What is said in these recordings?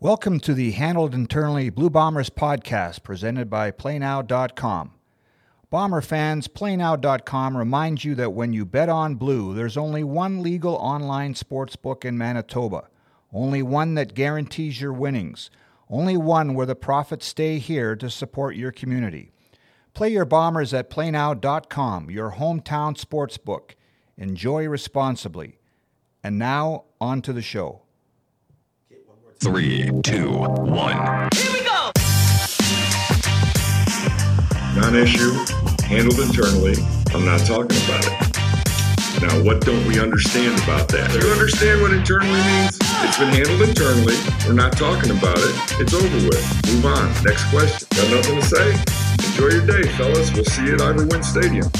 Welcome to the Handled Internally Blue Bombers podcast presented by PlayNow.com. Bomber fans, PlayNow.com reminds you that when you bet on blue, there's only one legal online sports book in Manitoba, only one that guarantees your winnings, only one where the profits stay here to support your community. Play your Bombers at PlayNow.com, your hometown sports book. Enjoy responsibly. And now, on to the show. Three, two, one. Here we go. non-issue, handled internally. I'm not talking about it. Now, what don't we understand about that? Do you understand what internally means? It's been handled internally. We're not talking about it. It's over with. Move on. Next question. Got nothing to say? Enjoy your day, fellas. We'll see you at Ivor Wynn Stadium.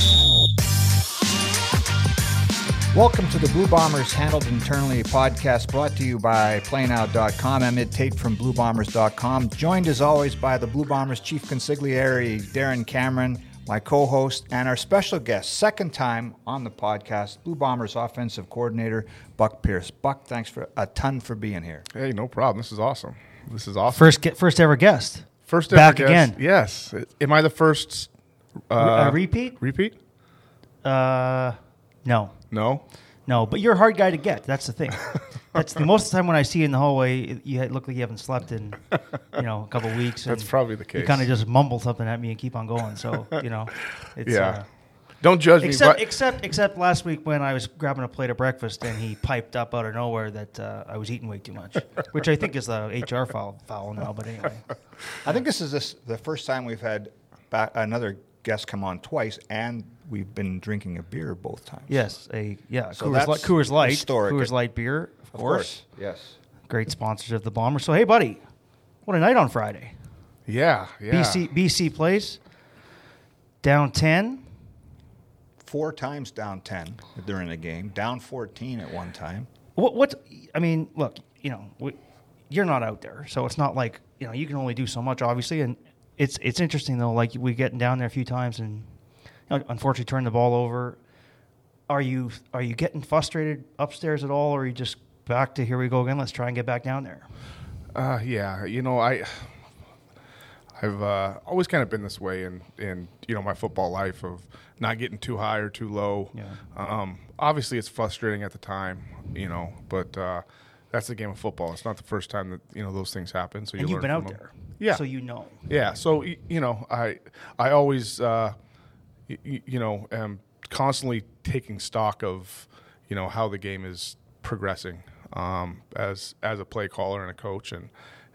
Welcome to the Blue Bombers Handled Internally podcast brought to you by PlayNow.com. I'm Ed Tait from BlueBombers.com, joined as always by the Blue Bombers chief consigliere, Darren Cameron, my co host, and our special guest, second time on the podcast, Blue Bombers offensive coordinator, Buck Pierce. Buck, thanks for a ton for being here. Hey, no problem. This is awesome. This is awesome. First, first ever guest. First ever back guest. again. Yes. Am I the first? Uh, a repeat? Repeat? Uh, no, No. no. But you're a hard guy to get. That's the thing. That's the most of the time when I see you in the hallway, you look like you haven't slept in, you know, a couple of weeks. That's and probably the You case. kind of just mumble something at me and keep on going. So you know, it's, Yeah. Uh, Don't judge me. except but except except last week when I was grabbing a plate of breakfast and he piped up out of nowhere that uh, I was eating way too much, which I think is the HR foul foul now. But anyway, I think this is this, the first time we've had back, another guest come on twice, and we've been drinking a beer both times. yes, a yeah, So Coors, that's Light, Coors Light, historic. Coors Light beer, of, Of course. course. Yes. great sponsors of the Bomber. So hey, buddy, what a night on Friday. yeah, yeah. BC BC plays down ten. Four times down 10 during the game, down 14 at one time. What what I mean, look, you know, we, you're not out there, so it's not like you know you can only do so much, obviously. And it's it's interesting though, like we getting down there a few times and you know, unfortunately turn the ball over. Are you are you getting frustrated upstairs at all, or are you just back to here we go again? Let's try and get back down there. Uh, yeah. You know, I. I've uh, always kind of been this way in, in you know my football life of not getting too high or too low. Yeah. Um, obviously, it's frustrating at the time, you know, but uh, that's the game of football. It's not the first time that you know those things happen. So you And you've been out them. there, Yeah. so you know. Yeah. So you know, I I always uh, y- y- you know am constantly taking stock of you know how the game is progressing um, as as a play caller and a coach and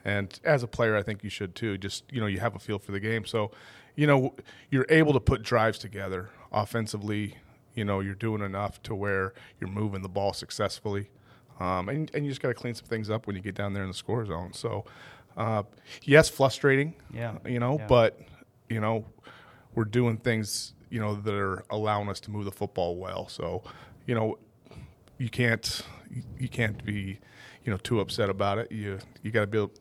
and as a player, I think you should too. Just you know, you have a feel for the game, so you know you're able to put drives together offensively. You know, you're doing enough to where you're moving the ball successfully. Um, and, and you just got to clean some things up when you get down there in the score zone. So, uh, yes, frustrating. Yeah. You know, Yeah. but you know, we're doing things you know that are allowing us to move the football well. So, you know, you can't you can't be you know too upset about it. You you got to be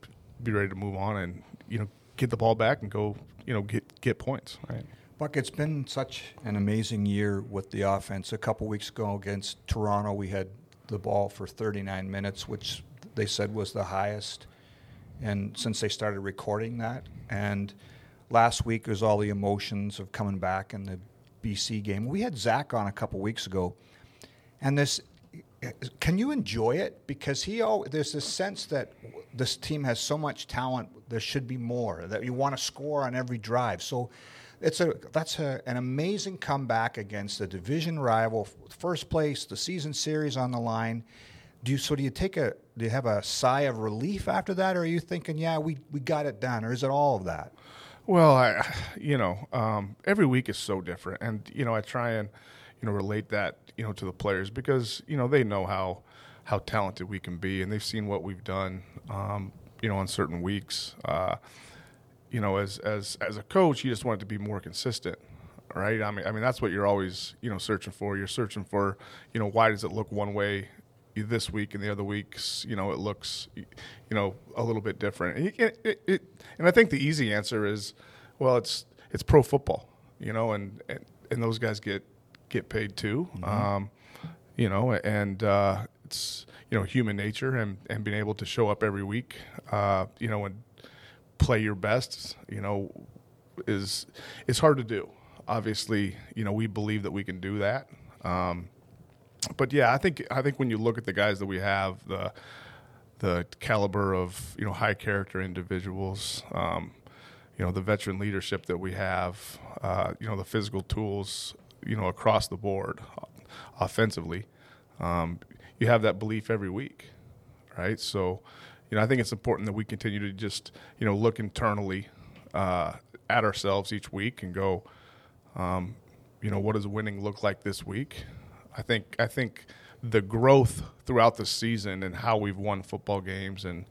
be ready to move on and you know get the ball back and go you know get get points. Right. Buck, it's been such an amazing year with the offense. A couple weeks ago against Toronto, we had the ball for 39 minutes, which they said was the highest, and since they started recording that. And last week was all the emotions of coming back in the BC game. We had Zach on a couple weeks ago, and this. Can you enjoy it? Because he, al- there's this sense that this team has so much talent. There should be more. That you want to score on every drive. So, it's a that's a, an amazing comeback against a division rival, first place, the season series on the line. Do you so do you take a do you have a sigh of relief after that, or are you thinking, yeah, we we got it done, or is it all of that? Well, I, you know, um, every week is so different, and you know, I try and you know relate that you know to the players because you know they know how how talented we can be, and they've seen what we've done, um, you know, on certain weeks. Uh, you know, as as as a coach, you just want it to be more consistent, right? I mean, I mean that's what you're always you know searching for. You're searching for, you know, why does it look one way this week and the other weeks, you know, it looks, you know, a little bit different. And, it, it, it, and I think the easy answer is, well, it's it's pro football, you know, and and, and those guys get get paid too, um, you know, and uh, it's you know human nature and and being able to show up every week, uh, you know, and play your best, you know, is is hard to do. Obviously, you know, we believe that we can do that. Um, but yeah, I think I think when you look at the guys that we have, the the caliber of you know high character individuals, um, you know the veteran leadership that we have, uh, you know the physical tools, you know across the board, offensively, um, you have that belief every week, right? So, you know I think it's important that we continue to just you know look internally uh, at ourselves each week and go, um, you know what does winning look like this week? I think I think the growth throughout the season and how we've won football games and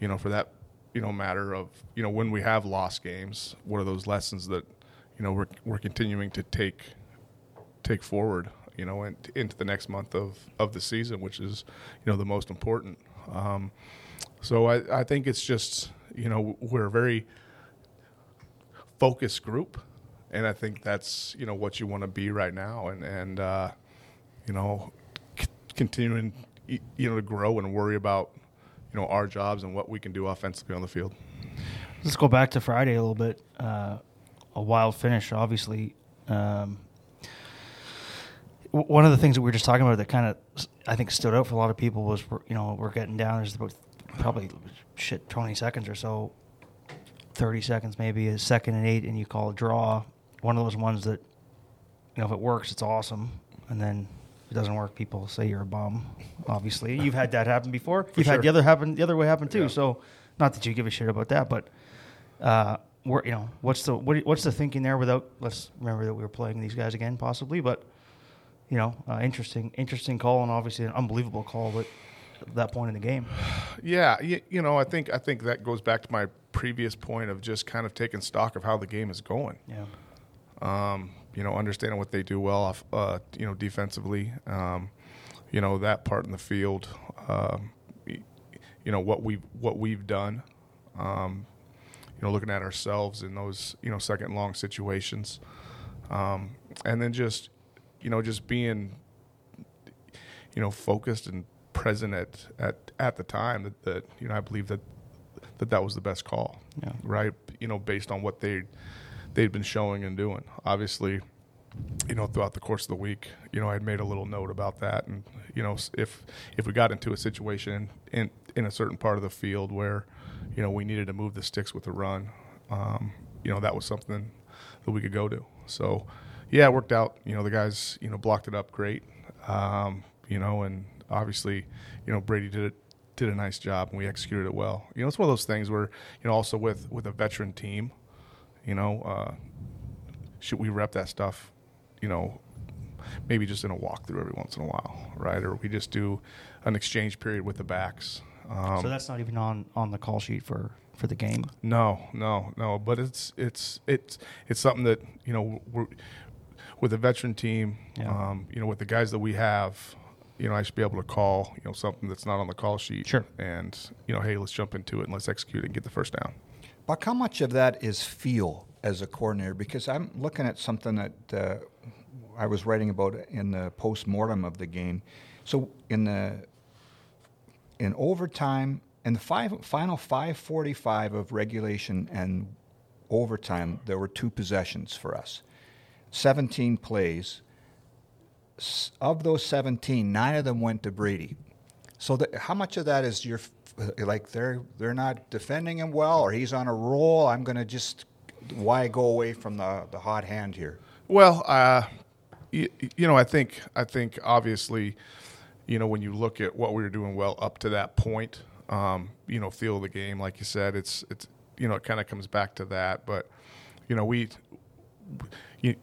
you know for that you know matter of you know when we have lost games what are those lessons that you know we're we're continuing to take take forward you know and into the next month of of the season which is you know the most important. Um, so I, I think it's just you know we're a very focused group and I think that's you know what you want to be right now. And and uh, you know, c- continuing, you know, to grow and worry about, you know, our jobs and what we can do offensively on the field. Let's go back to Friday a little bit. Uh, a wild finish, obviously. Um, one of the things that we were just talking about that kind of, I think, stood out for a lot of people was, you know, we're getting down. There's about probably shit twenty seconds or so, thirty seconds maybe, a second and eight, and you call a draw. One of those ones that, you know, if it works, it's awesome, and then it doesn't work, people say you're a bum. Obviously, you've had that happen before. You've sure. had the other happen, the other way happen too. Yeah. So, not that you give a shit about that, but uh, we're, you know, what's the what, what's the thinking there? Without let's remember that we were playing these guys again, possibly, but you know, uh, interesting, interesting call, and obviously an unbelievable call, but at that point in the game, Yeah, you, you know, I think I think that goes back to my previous point of just kind of taking stock of how the game is going. yeah, um, you know, understanding what they do well off, uh, you know, defensively, um, you know, that part in the field, um, you know, what we what we've done, um, you know, looking at ourselves in those, you know, second long situations, um, and then just, you know, just being, you know, focused and present at at, at the time that, that you know I believe that that that was the best call, Yeah. right? You know, based on what they they'd been showing and doing. Obviously, you know, throughout the course of the week, you know, I had made a little note about that, and you know, if if we got into a situation in in a certain part of the field where, you know, we needed to move the sticks with a run, um, you know, that was something that we could go to. So, yeah, it worked out. You know, the guys, you know, blocked it up great. Um, you know, and obviously, you know, Brady did it did a nice job and we executed it well. You know, it's one of those things where, you know, also with with a veteran team, you know, uh, should we rep that stuff, you know, maybe just in a walkthrough every once in a while, right? Or we just do an exchange period with the backs. Um, so that's not even on on the call sheet for for the game. no, no, no. But it's it's it's it's something that you know we're with a veteran team. Yeah. Um, you know, with the guys that we have, you know, I should be able to call you know something that's not on the call sheet. Sure. And you know, hey, let's jump into it and let's execute it and get the first down. Buck, how much of that is feel as a coordinator? Because I'm looking at something that uh, I was writing about in the post mortem of the game. So in the in overtime, in the five, final 5:45 of regulation and overtime, there were two possessions for us, 17 plays. Of those 17, nine of them went to Brady. So the, how much of that is your like they're they're not defending him well, or he's on a roll? I'm going to just why go away from the the hot hand here? Well, uh, you, you know, I think I think obviously, you know, when you look at what we were doing well up to that point, um, you know, feel the game, like you said, it's it's you know, it kind of comes back to that. But you know, we you,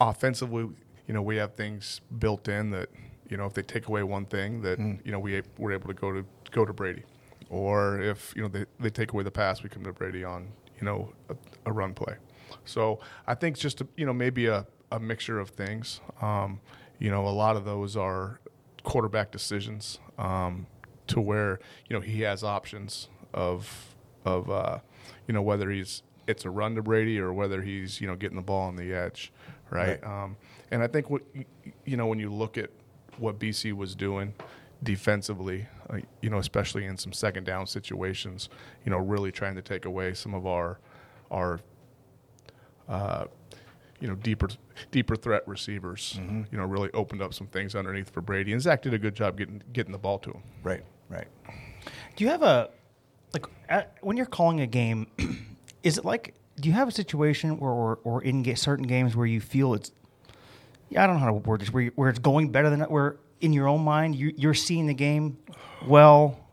offensively, you know, we have things built in that you know, if they take away one thing, that you know, we we're able to go to go to Brady, or if you know they, they take away the pass, we come to Brady on you know a, a run play. So I think just a, you know maybe a, a mixture of things. Um, you know, a lot of those are quarterback decisions um, to where you know he has options of of uh, you know whether he's it's a run to Brady or whether he's you know getting the ball on the edge, right? Um, and I think what you know when you look at what BC was doing defensively, uh, you know, especially in some second down situations, you know, really trying to take away some of our our uh, you know deeper deeper threat receivers. You know, really opened up some things underneath for Brady, and Zach did a good job getting getting the ball to him. Right, right. Do you have a like at, when you're calling a game? Is it like do you have a situation where or, or in ga- certain games where you feel it's yeah I don't know how to word this where where it's going better than where in your own mind you, you're seeing the game well.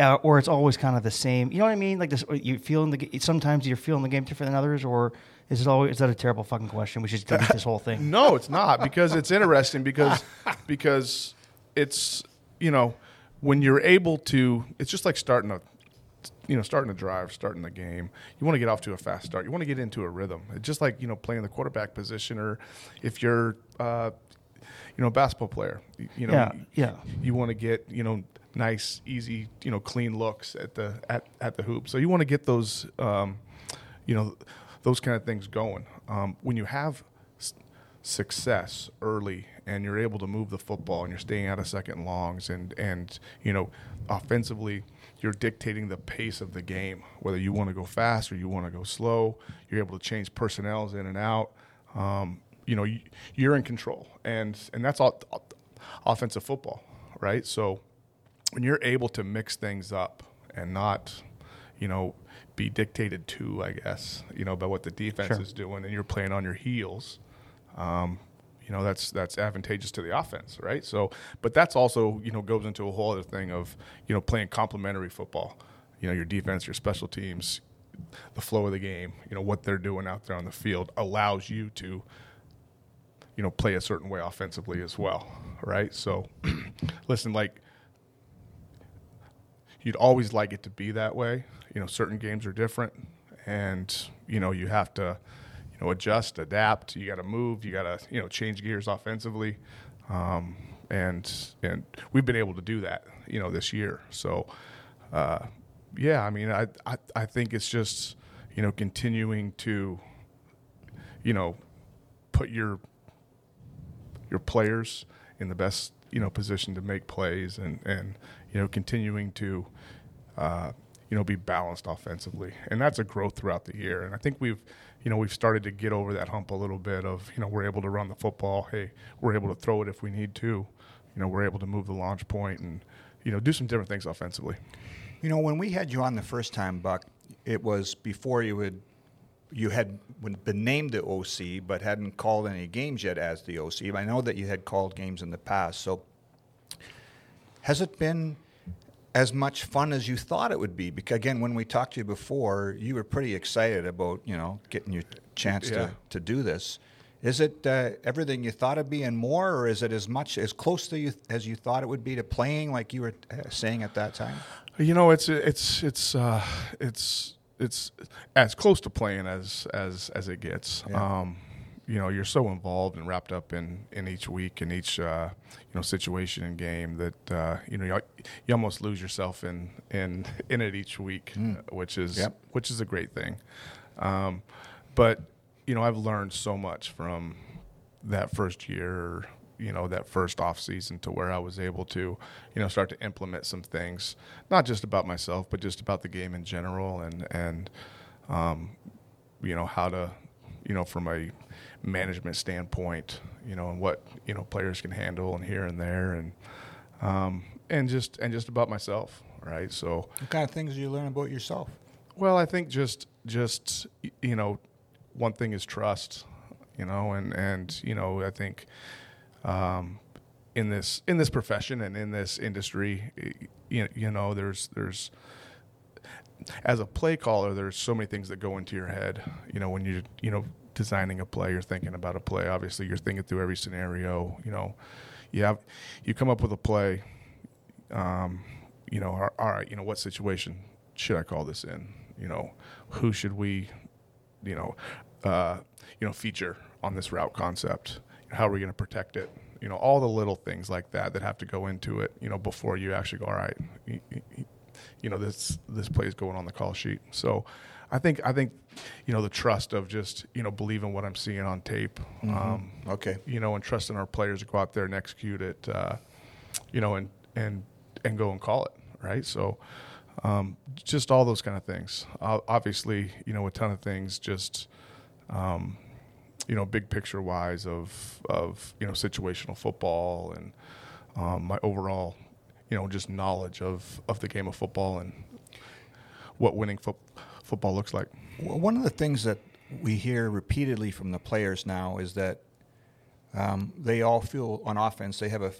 Uh, or it's always kind of the same. You know what I mean? Like this, you feeling the. Sometimes you're feeling the game different than others, or is it always? Is that a terrible fucking question? We should delete this whole thing. No, it's not because it's interesting because because it's you know when you're able to it's just like starting a you know starting a drive, starting the game. You want to get off to a fast start. You want to get into a rhythm. It's just like you know playing the quarterback position or if you're uh, you know a basketball player. You- You know Yeah, yeah. you want to get you know nice, easy, you know clean looks at the at, at the hoop. So you want to get those um, you know those kind of things going. Um, when you have s- success early and you're able to move the football and you're staying out of second longs and and you know offensively you're dictating the pace of the game whether you want to go fast or you want to go slow you're able to change personnels in and out um, you know you, you're in control and and that's all offensive football right so when you're able to mix things up and not, you know, be dictated to, I guess, you know, by what the defense Sure. is doing, and you're playing on your heels, um, you know, that's that's advantageous to the offense, right? So, but that's also, you know, goes into a whole other thing of, you know, playing complementary football. You know, your defense, your special teams, the flow of the game, you know, what they're doing out there on the field allows you to, you know, play a certain way offensively as well, right? So, listen, like you'd always like it to be that way. You know, certain games are different, and you know you have to, you know, adjust, adapt. You got to move. You got to you know change gears offensively, um, and and we've been able to do that. You know, this year. So, uh, yeah, I mean, I, I I think it's just you know continuing to, you know, put your your players in the best you know position to make plays and and you know continuing to uh, you know be balanced offensively and that's a growth throughout the year and I think we've you know we've started to get over that hump a little bit of you know we're able to run the football hey we're able to throw it if we need to you know we're able to move the launch point and you know do some different things offensively You know, when we had you on the first time, Buck, it was before you had you had been named the OC, but hadn't called any games yet as the OC. I know that you had called games in the past. So, has it been as much fun as you thought it would be? Because again, when we talked to you before, you were pretty excited about you know getting your chance Yeah. to to do this. Is it uh, everything you thought it'd be and more, or is it as much as close to you as you thought it would be to playing, like you were uh, saying at that time? You know, it's it's it's uh, it's it's as close to playing as as as it gets. Yeah. Um, you know, you're so involved and wrapped up in in each week and each uh, you know situation and game that uh, you know you, you almost lose yourself in in in it each week, uh, which is Yep. which is a great thing. Um, but you know, I've learned so much from that first year, you know, that first off season to where I was able to, you know, start to implement some things, not just about myself, but just about the game in general and, and, um, you know, how to, you know, from a management standpoint, you know, and what, you know, players can handle and here and there and, um, and just, and just about myself. Right. So, What kind of things do you learn about yourself? well, I think just just you know, one thing is trust, you know, and and you know, I think um, in this in this profession and in this industry, you, you know, there's there's as a play caller, there's so many things that go into your head. You know, when you you know designing a play, you're thinking about a play. Obviously, you're thinking through every scenario. You know, you have you come up with a play. Um, you know, all- all right, you know, what situation should I call this in? You know, who should we, you know, uh, you know, feature on this route concept? How are we going to protect it? You know, all the little things like that that have to go into it. You know, before you actually go, all right, y- y- you know, this this play is going on the call sheet. So, I think I think, you know, the trust of just you know believing what I'm seeing on tape. Um, Okay. you know, and trusting our players to go out there and execute it, uh, you know, and and and go and call it right. So, um, just all those kind of things. O- obviously, you know, a ton of things. Just, um, you know, big picture wise of of you know situational football and um, my overall, you know, just knowledge of of the game of football and what winning fo- football looks like. One of the things that we hear repeatedly from the players now is that um, they all feel on offense they have a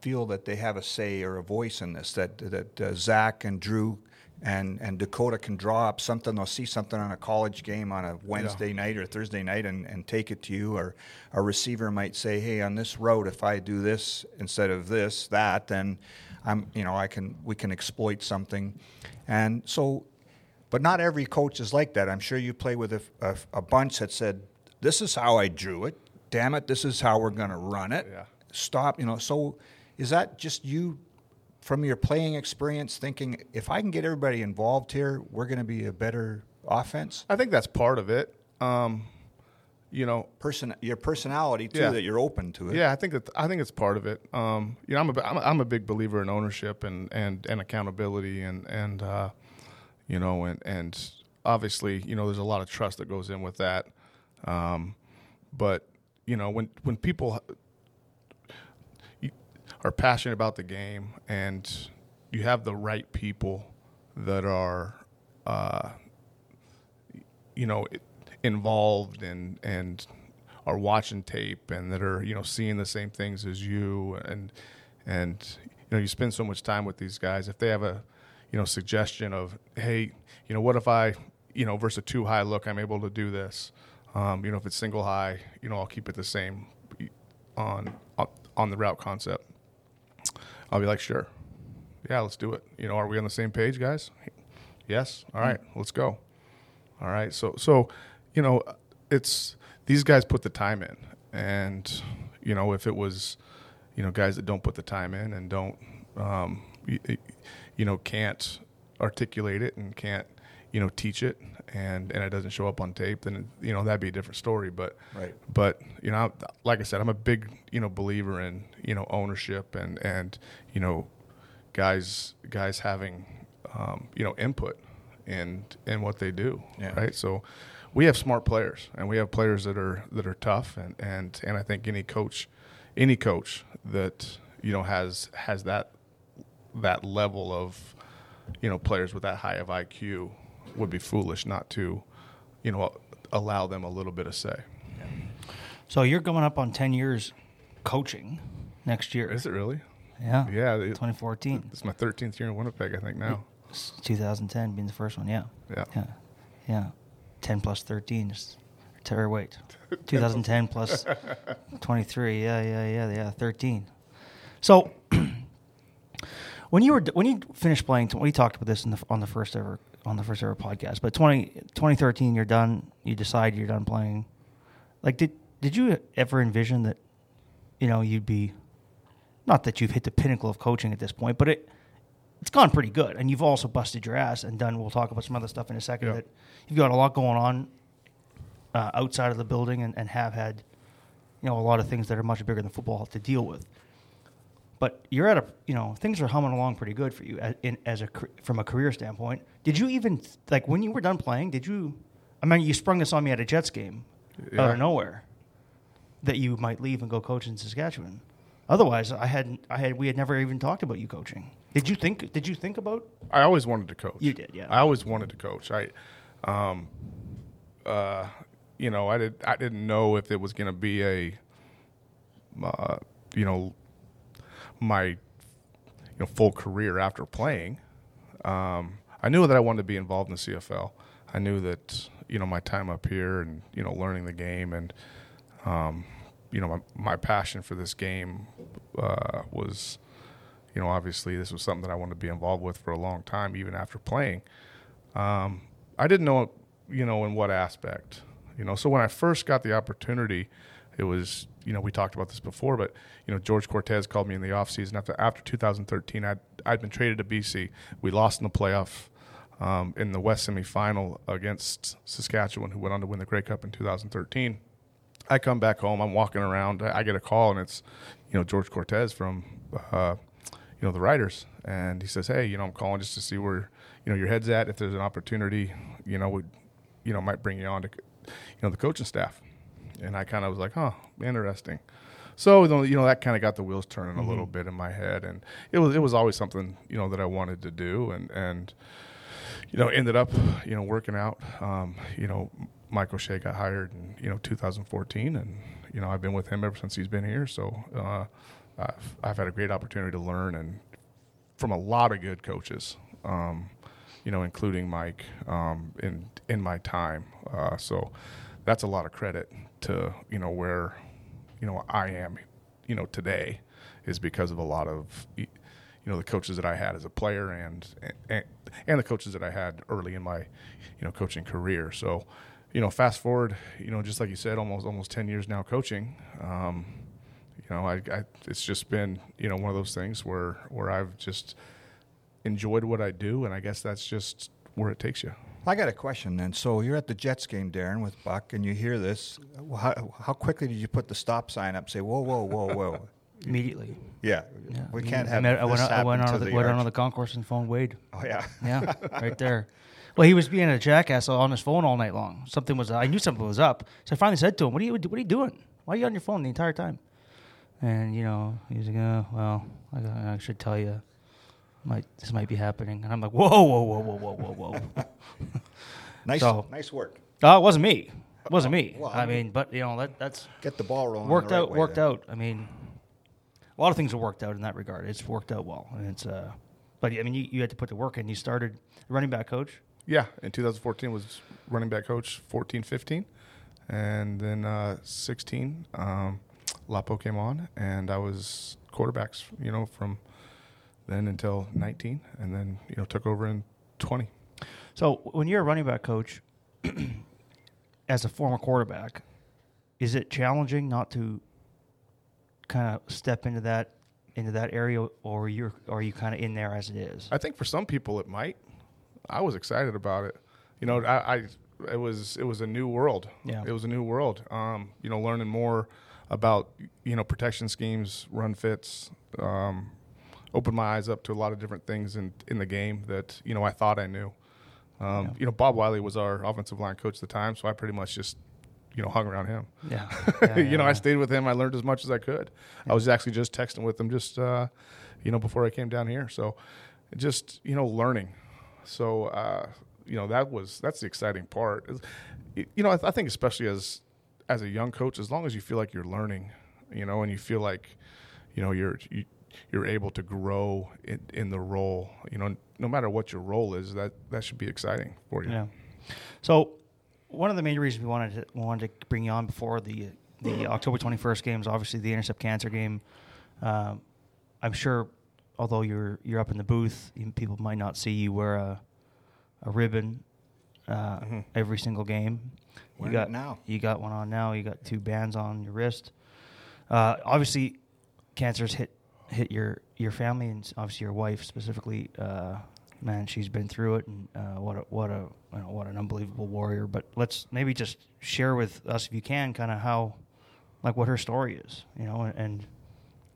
feel that they have a say or a voice in this. That that uh, Zach and Drew and and Dakota can draw up something. They'll see something on a college game on a Wednesday night or Thursday night and, and take it to you. Or a receiver might say, "Hey, on this road, if I do this instead of this, that, then I'm you know I can we can exploit something." And so but not every coach is like that. I'm sure you play with a, a, a bunch that said, "This is how I drew it. Damn it, this is how we're going to run it. Yeah. Stop." You know. So, is that just you, from your playing experience, thinking if I can get everybody involved here, we're going to be a better offense? I think that's part of it. Um, you know, Person, your personality too, Yeah. that you're open to it. Yeah, I think that I think it's part of it. Um, you know, I'm a, I'm a I'm a big believer in ownership and and, and accountability and and uh, you know and and obviously you know there's a lot of trust that goes in with that. Um, but you know when when people are passionate about the game and you have the right people that are uh, you know involved and and are watching tape and that are you know seeing the same things as you and and you know you spend so much time with these guys if they have a you know suggestion of hey you know what if I you know versus a two high look I'm able to do this. Um, you know if it's single high you know I'll keep it the same on on, the route concept. I'll be like sure. Yeah let's do it. You know are we on the same page guys? Yes. All right let's go. All right. So so, you know, it's these guys put the time in, and you know, if it was, you know, guys that don't put the time in and don't, um, you, you know, can't articulate it and can't, you know, teach it, and and it doesn't show up on tape, then you know that'd be a different story. But Right. but you know, like I said, I'm a big you know believer in you know ownership and and you know, guys guys having um, you know input in in what they do, Yeah. right? So we have smart players and we have players that are that are tough and and and I think any coach any coach that you know has has that that level of you know players with that high of IQ would be foolish not to you know allow them a little bit of say. So you're going up on 10 years coaching next year. Is it really? Yeah. Yeah, it- 2014. It's my 13th year in Winnipeg, I think now. It's 2010 being the first one. Yeah. Yeah. Yeah. Yeah. 10 plus 13 is, or wait, 2010 plus 23. Yeah, yeah, yeah, yeah, 13. So when you were when you finished playing, we talked about this in the, on the first ever on the first ever podcast. But 20, 2013, you're done. You decide you're done playing. Like, did did you ever envision that, you know, you'd be, not that you've hit the pinnacle of coaching at this point, but it it's gone pretty good, and you've also busted your ass and done. We'll talk about some other stuff in a second. Yeah. That you've got a lot going on uh, outside of the building, and, and have had, you know, a lot of things that are much bigger than football to deal with. But you're at a, you know, things are humming along pretty good for you as, in, as a from a career standpoint. Did you even like when you were done playing? Did you? I mean, you sprung this on me at a Jets game out of nowhere that you might leave and go coach in Saskatchewan. Otherwise, I hadn't. I had. We had never even talked about you coaching. Did you think? Did you think about? I always wanted to coach. You did, yeah. I always wanted to coach. I, um, uh, you know, I did. I didn't know if it was going to be a, uh, you know, my, you know, full career after playing. Um, I knew that I wanted to be involved in the CFL. I knew that you know my time up here and you know learning the game and, um, you know, my, my passion for this game uh, was you know, obviously this was something that I wanted to be involved with for a long time, even after playing. Um, I didn't know, you know, in what aspect, you know. So when I first got the opportunity, it was you know we talked about this before, but you know George Cortez called me in the offseason after after 2013. I'd I'd been traded to BC. We lost in the playoff um, in the West semifinal against Saskatchewan, who went on to win the Grey Cup in 2013. I come back home. I'm walking around. I get a call, and it's you know George Cortez from uh, you know the Riders, and he says, "Hey, you know I'm calling just to see where you know your head's at. If there's an opportunity, you know, we you know might bring you on to you know the coaching staff." And I kind of was like, "Huh, interesting." So you know that kind of got the wheels turning a little bit in my head, and it was it was always something you know that I wanted to do, and and you know ended up you know working out. Um, you know, Mike O'Shea got hired in you know 2014, and you know I've been with him ever since he's been here. So uh, I've I've had a great opportunity to learn and from a lot of good coaches. Um, you know, including Mike um, in in my time. Uh, so that's a lot of credit to you know where you know I am, you know today, is because of a lot of you know the coaches that I had as a player and and, and the coaches that I had early in my you know coaching career. So you know fast forward you know just like you said almost almost 10 years now coaching um, you know I, I it's just been you know one of those things where where I've just enjoyed what I do and I guess that's just where it takes you. I got a question then. So you're at the Jets game, Darren, with Buck, and you hear this. How, how quickly did you put the stop sign up? Say, whoa, whoa, whoa, whoa. Immediately. Yeah, Yeah. we can't have I, met, I went, I went on to the, the went on the concourse and phoned Wade. Oh yeah. Yeah, right there. Well, he was being a jackass on his phone all night long. Something was. I knew something was up, so I finally said to him, "What are you? What are you doing? Why are you on your phone the entire time?" And you know, he was like, oh, "Well, I, I should tell you, might this might be happening." And I'm like, "Whoa, whoa, whoa, whoa, whoa, whoa, whoa!" Nice, So- nice work. oh, it wasn't me. It wasn't me. Well, I I mean, but you know, that that's Get the ball rolling. worked right out. way Worked there. out. I mean, a lot of things have worked out in that regard. It's worked out well, and it's. uh But I mean, you, you had to put the work in. You started running back coach. Yeah, in 2014 was running back coach 14, 15, and then uh, 16, um, Lapo came on, and I was quarterbacks, you know, from then until 19, and then you know took over in 20. So when you're a running back coach, as a former quarterback, is it challenging not to kind of step into that into that area, or you're or are you kind of in there as it is? I think for some people it might. I was excited about it. You know, I, I it was it was a new world. Yeah. it was a new world. Um, you know, learning more about you know protection schemes, run fits. Um, opened my eyes up to a lot of different things in in the game that you know I thought I knew. Um, You know, Bob Wylie was our offensive line coach at the time, so I pretty much just you know hung around him. Yeah, you know, I stayed with him. I learned as much as I could. I was actually just texting with him just, uh, you know, before I came down here. So, just you know, learning. So, uh, you know, that was that's the exciting part. You know, I, I think especially as as a young coach, as long as you feel like you're learning, you know, and you feel like, you know, you're you, you're able to grow in, in the role. You know, no matter what your role is, that that should be exciting for you. Yeah. So one of the main reasons we wanted to wanted to bring you on before the the October twenty first games, obviously the Intercept Cancer game. Um, I'm sure, although you're you're up in the booth, people might not see you wear a a ribbon uh, every single game. Wearing you got now. You got one on now. You got two bands on your wrist. Uh, obviously, cancer's hit hit your your family and obviously your wife specifically. Uh, man, she's been through it, and uh, what a, what a you know, what an unbelievable warrior. But let's maybe just share with us if you can, kind of how, like, what her story is, you know, and, and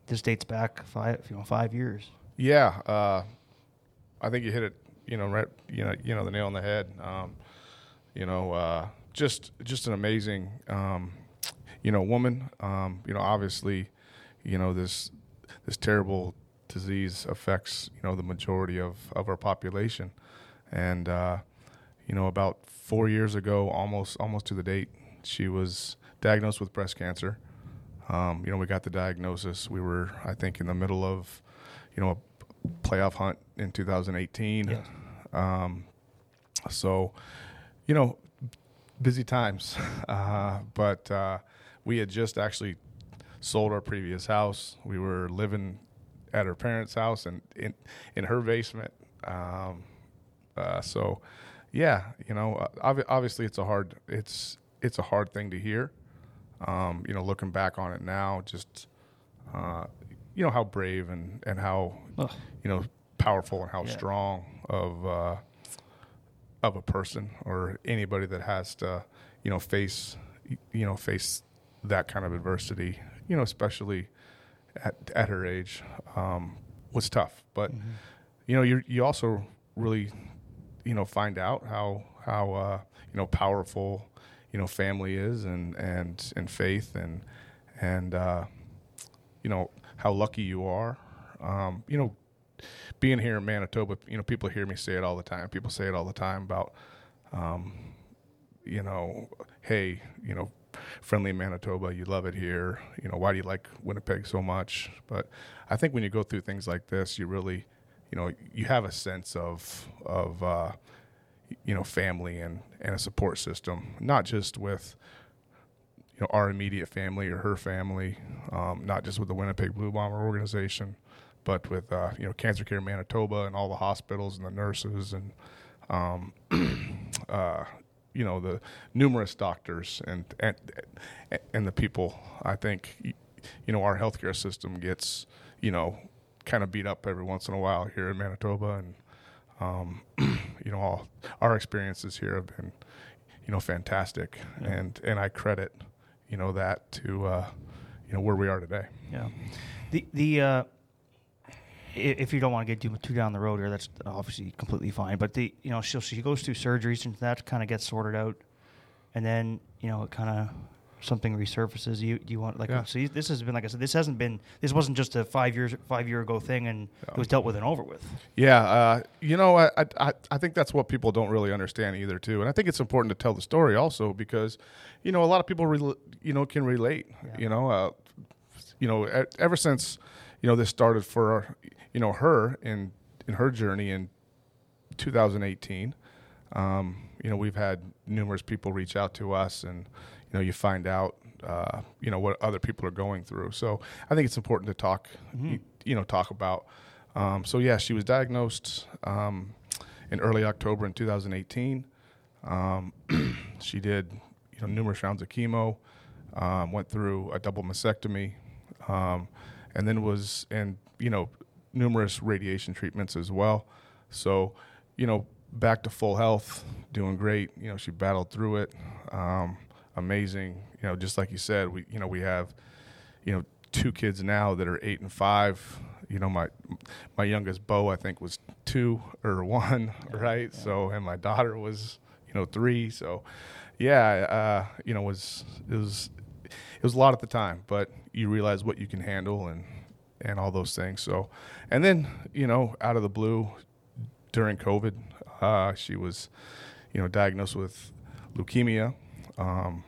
this dates back five you know five years. Yeah, uh, I think you hit it. You know, right. You know, you know the nail on the head. Um, you know, uh, just just an amazing, um, you know, woman. Um, you know, obviously, you know this this terrible disease affects you know the majority of of our population, and uh, you know about four years ago, almost almost to the date, she was diagnosed with breast cancer. Um, you know, we got the diagnosis. We were, I think, in the middle of, you know, a playoff hunt in 2018. Yes. Um, so, you know, busy times. Uh, but uh, we had just actually sold our previous house. We were living at her parents' house and in in her basement. Um, uh, so, yeah, you know, uh, obvi- obviously it's a hard it's it's a hard thing to hear. Um, you know, looking back on it now, just uh, you know how brave and and how Ugh. you know powerful and how Yeah. strong of uh, of a person or anybody that has to you know face you know face that kind of adversity. You know, especially at at her age, um, was tough. But you know, you you also really you know find out how how uh, you know powerful you know family is and and and faith and and uh, you know how lucky you are. Um, you know, being here in Manitoba, you know, people hear me say it all the time. People say it all the time about, um, you know, hey, you know, friendly Manitoba, you love it here. You know, why do you like Winnipeg so much? But I think when you go through things like this, you really, you know, you have a sense of of uh, you know family and and a support system, not just with you know our immediate family or her family, um, not just with the Winnipeg Blue Bomber organization, but with uh, you know Cancer Care Manitoba and all the hospitals and the nurses and um, uh, you know the numerous doctors and and and the people. I think you know our healthcare system gets you know kind of beat up every once in a while here in Manitoba and. Um, you know, all our experiences here have been, you know, fantastic, and and I credit, you know, that to, uh, you know, where we are today. Yeah. The the uh, if you don't want to get too, too down the road here, that's obviously completely fine. But the you know she she goes through surgeries and that kind of gets sorted out, and then you know it kind of something resurfaces. You you want like Yeah. so you, this has been like I said this hasn't been this wasn't just a five years five year ago thing and it was dealt with and over with. Yeah, uh, you know, I, I I think that's what people don't really understand either, too. And I think it's important to tell the story also because, you know, a lot of people, rel- you know, can relate. You know, uh, you know, ever since, you know, this started for, you know, her in in her journey in 2018. Um, you know, we've had numerous people reach out to us, and you know, you find out, uh, you know, what other people are going through. So I think it's important to talk, you, you know, talk about. Um, so yeah, she was diagnosed um, in early October in 2018. Um, she did, you know, numerous rounds of chemo, um, went through a double mastectomy, um, and then was and you know numerous radiation treatments as well. So, you know, back to full health, doing great. You know, she battled through it. Um, amazing. You know, just like you said, we you know we have, you know, two kids now that are eight and five. You know, my my youngest Bo I think was two or one, right? So, and my daughter was you know three. So, yeah, uh, you know, was it was it was a lot at the time, but you realize what you can handle and and all those things. So, and then you know, out of the blue, during COVID, uh, she was, you know, diagnosed with leukemia, um,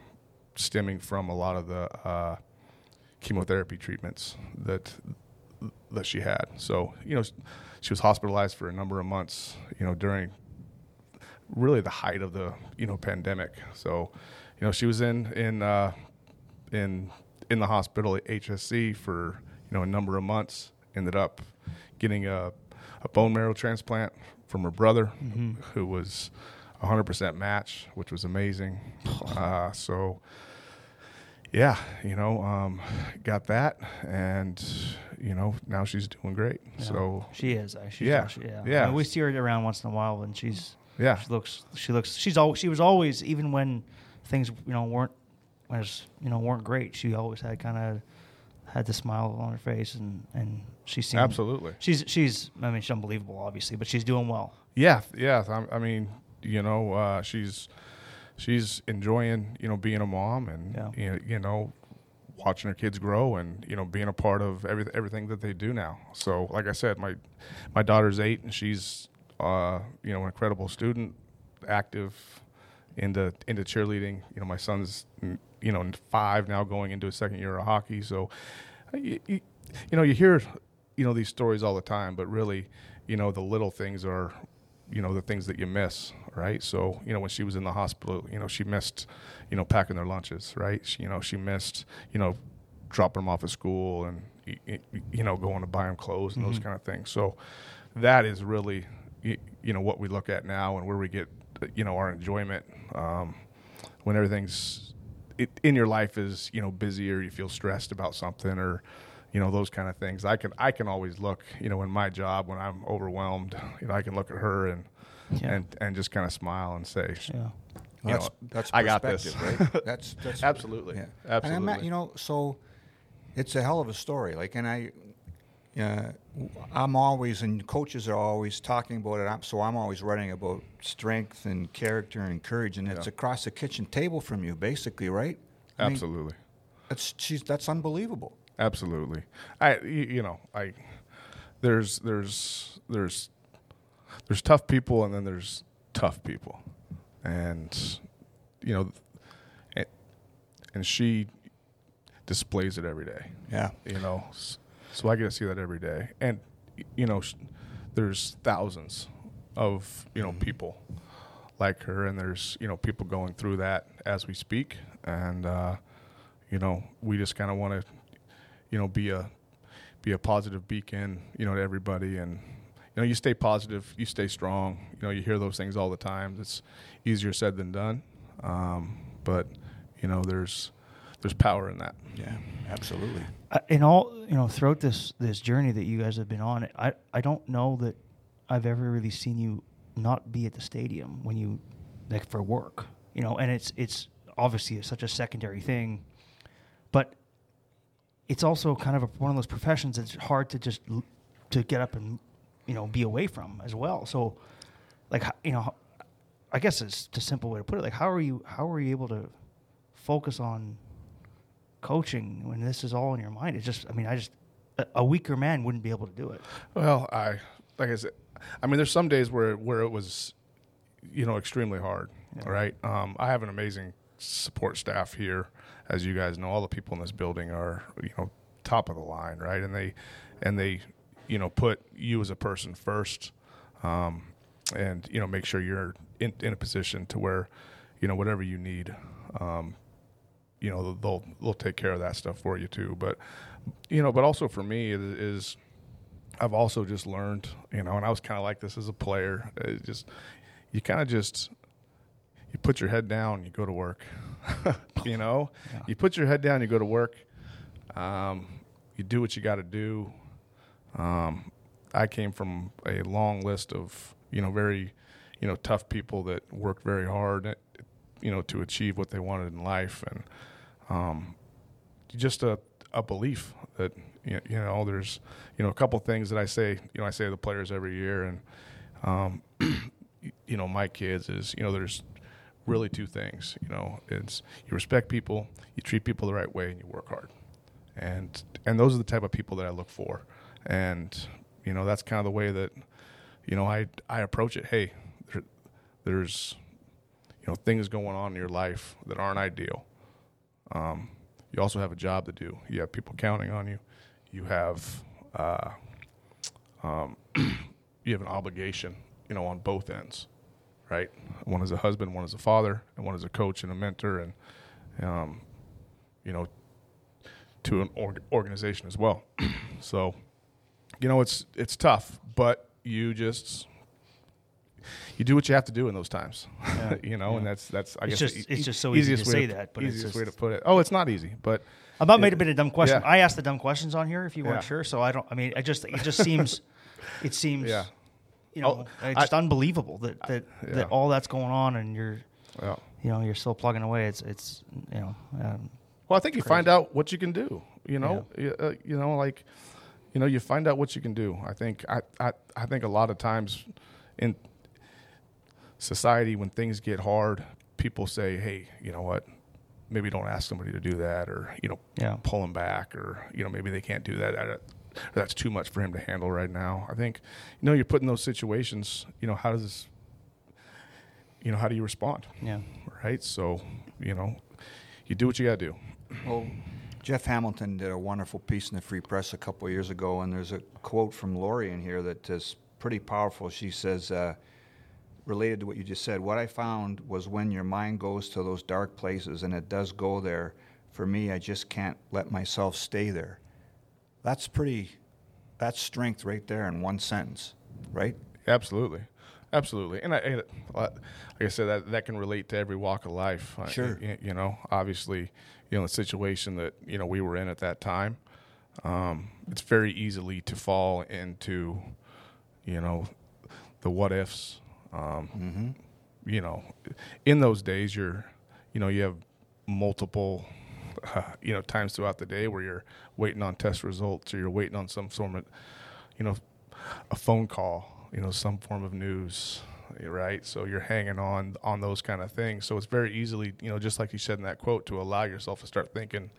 stemming from a lot of the uh, chemotherapy treatments that that she had. So, you know, she was hospitalized for a number of months. You know, during really the height of the you know pandemic. So, you know, she was in in uh, in in the hospital at HSC for you know a number of months. Ended up getting a, a bone marrow transplant from her brother, who was 100% match, which was amazing. Uh, so, yeah, you know, um, got that, and you know now she's doing great. So She is. She's, Yeah. she- yeah. Yeah. I mean, we see her around once in a while, and she's yeah, she looks she looks she's always she was always even when things you know weren't as you know weren't great. She always had kind of had the smile on her face, and and she seemed absolutely. She's she's I mean she's unbelievable, obviously, but she's doing well. Yeah, yeah. I, I mean, you know, uh, she's she's enjoying you know being a mom and Yeah. you, know, you know watching her kids grow and you know being a part of every, everything that they do now. So, like I said, my my daughter's eight and she's uh, you know an incredible student, active into into cheerleading. You know, my son's you know five now, going into his second year of hockey. So, you, you, you know, you hear you know these stories all the time, but really, you know, the little things are you know the things that you miss right so you know when she was in the hospital you know she missed you know packing their lunches right she, you know she missed you know dropping them off at school and you know going to buy them clothes and those kind of things so that is really you know what we look at now and where we get you know our enjoyment um, when everything's it, in your life is you know busy or you feel stressed about something or you know those kind of things. I can I can always look you know in my job when I'm overwhelmed. You know I can look at her and Yeah. and and just kind of smile and say, Yeah. you that's know, that's I got this. right? That's that's Absolutely. Yeah, Absolutely. And I'm not, you know, so it's a hell of a story. Like, and I, uh, I'm always, and coaches are always talking about it. I'm, so I'm always writing about strength and character and courage, and it's Yeah. across the kitchen table from you, basically, right? I mean, Absolutely. that's she's that's unbelievable. Absolutely. I you, you know, I there's there's there's there's tough people and then there's tough people. And you know and, and she displays it every day. Yeah. You know, S- so I get to see that every day. And you know, sh- there's thousands of, you know, people like her and there's, you know, people going through that as we speak and uh you know, we just kind of want to you know, be a be a positive beacon, you know, to everybody and you know, you stay positive, you stay strong. You know, you hear those things all the time. It's easier said than done. Um, but you know, there's there's power in that. Yeah, absolutely. Uh, in all you know throughout this this journey that you guys have been on i i don't know that i've ever really seen you not be at the stadium when you like for work you know and it's it's obviously such a secondary thing but it's also kind of a, one of those professions that's hard to just l- to get up and you know be away from as well so like you know i guess it's just a simple way to put it like how are you how are you able to focus on coaching when this is all in your mind. It's just, I mean, I just, a, a weaker man wouldn't be able to do it. Well, I like I said, I mean, there's some days where where it was, you know, extremely hard. Right. Um, I have an amazing support staff here, as you guys know. All the people in this building are, you know, top of the line, right? And they, and they, you know, put you as a person first, um, and you know, make sure you're in, in a position to where, you know, whatever you need, um, you know they'll they'll take care of that stuff for you too. But you know, but also for me is I've also just learned, you know, and I was kind of like this as a player. It just you kind of just you put your head down, you go to work. you know, you put your head down, you go to work. Um, you do what you got to do. Um, I came from a long list of you know very you know tough people that worked very hard, eh, you know, to achieve what they wanted in life, and um, just a a belief that you know there's you know a couple things that I say you know I say to the players every year, and um, you know my kids is you know there's really two things you know it's you respect people, you treat people the right way, and you work hard, and and those are the type of people that I look for, and you know that's kind of the way that you know I I approach it. Hey, there, there's you know things going on in your life that aren't ideal. Um, you also have a job to do. You have people counting on you. You have uh, um, you have an obligation, you know, on both ends, right? One as a husband, one as a father, and one as a coach and a mentor, and um, you know, to an org- organization as well. so, you know, it's it's tough, but you just you do what you have to do in those times, you know, and that's that's I It's guess just- the it's e- just so easy to way say that, but it's easiest just- way to put it. Oh, it's not easy, but About might have been a dumb question. yeah. I asked the dumb questions on here if you weren't Yeah. sure. So I don't, I mean, I just, it just seems, it seems, Yeah. you know, Oh, it's just unbelievable that, that, Yeah. that all that's going on and you're, yeah. you know, you're still plugging away. It's, it's, you know, um, Well, I think you find out what you can do. You know, you, uh, you know, like, you know, you find out what you can do. I think I, I, I think a lot of times in society when things get hard, people say, "Hey, you know what? Maybe don't ask somebody to do that, or you know, Yeah. pull them back, or you know, maybe they can't do that. That- That's too much for him to handle right now." I think, you know, you're put in those situations. You know, how does this? You know, how do you respond? yeah. Right. So, you know, you do what you got to do. Well, Jeff Hamilton did a wonderful piece in the Free Press a couple of years ago, and there's a quote from Lori in here that is pretty powerful. She says, uh, related to what you just said, what I found was when your mind goes to those dark places, and it does go there, for me, I just can't let myself stay there. That's pretty, that's strength right there in one sentence, right? Absolutely, Absolutely, and I, and like I said, that that can relate to every walk of life. Sure. y- you know, obviously, you know, the situation that you know we were in at that time, um, it's very easily to fall into, you know, the what ifs. Um, You know, in those days, you're, you know, you have multiple, uh, you know, times throughout the day where you're waiting on test results or you're waiting on some sort of, you know, a phone call, you know, some form of news, right? So you're hanging on on those kind of things. So it's very easily, you know, just like you said in that quote, to allow yourself to start thinking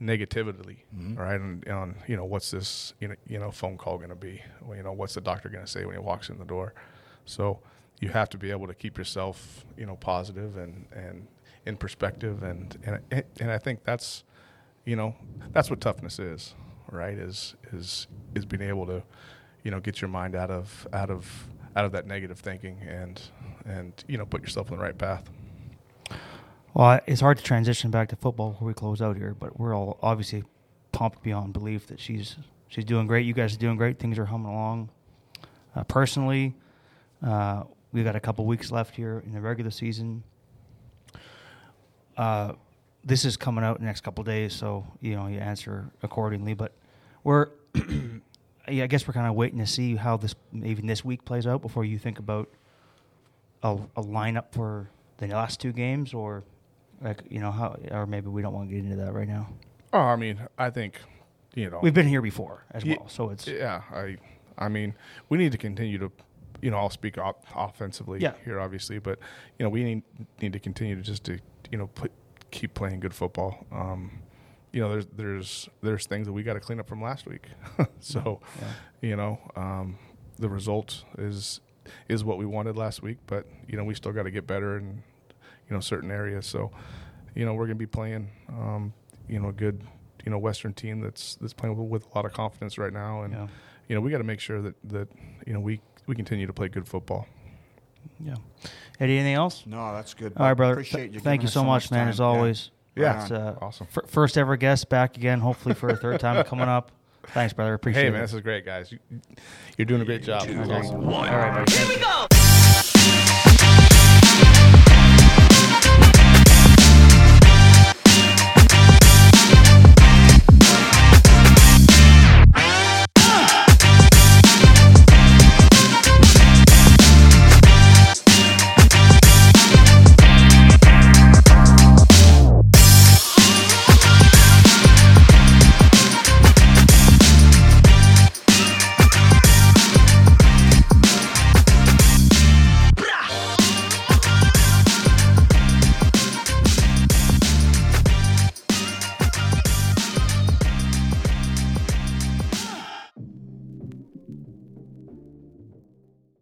negatively, right? And on, you know, what's this, you know, you know, phone call going to be? Well, you know, what's the doctor going to say when he walks in the door? So you have to be able to keep yourself, you know, positive and and in perspective, and and and I think that's, you know, that's what toughness is, right? Is is is being able to, you know, get your mind out of out of out of that negative thinking and and you know put yourself on the right path. Well, it's hard to transition back to football before we close out here, but we're all obviously pumped beyond belief that she's she's doing great. You guys are doing great. Things are humming along. Uh, personally, uh, we got a couple weeks left here in the regular season. Uh, this is coming out in the next couple days, so you know you answer accordingly. But we're, yeah, I guess we're kind of waiting to see how this even this week plays out before you think about a, a lineup for the last two games, or like you know how, or maybe we don't want to get into that right now. Oh, I mean, I think, you know, We've been here before as Ye- well, so it's Yeah, I, I mean, we need to continue to, you know, I'll speak op- offensively Yeah. here, obviously, but you know, we need need to continue to just to, you know, put keep playing good football. Um, you know, there's there's there's things that we got to clean up from last week. so, you know, um, the result is is what we wanted last week, but you know, we still got to get better in you know certain areas. So, you know, we're going to be playing, um, you know, a good you know Western team that's that's playing with, with a lot of confidence right now, and Yeah. you know we got to make sure that that you know we we continue to play good football. yeah. Eddie, anything else? No, that's good. All right, brother. Appreciate you. Thank you us so much, man. time. As always. Yeah. It's, uh, Awesome. fir- first ever guest back again. Hopefully for a third time coming up. Thanks, brother. Appreciate it. Hey it. man, this is great, guys. You, you're doing a great job. Two, awesome. one. All right, buddy. Thank you. go.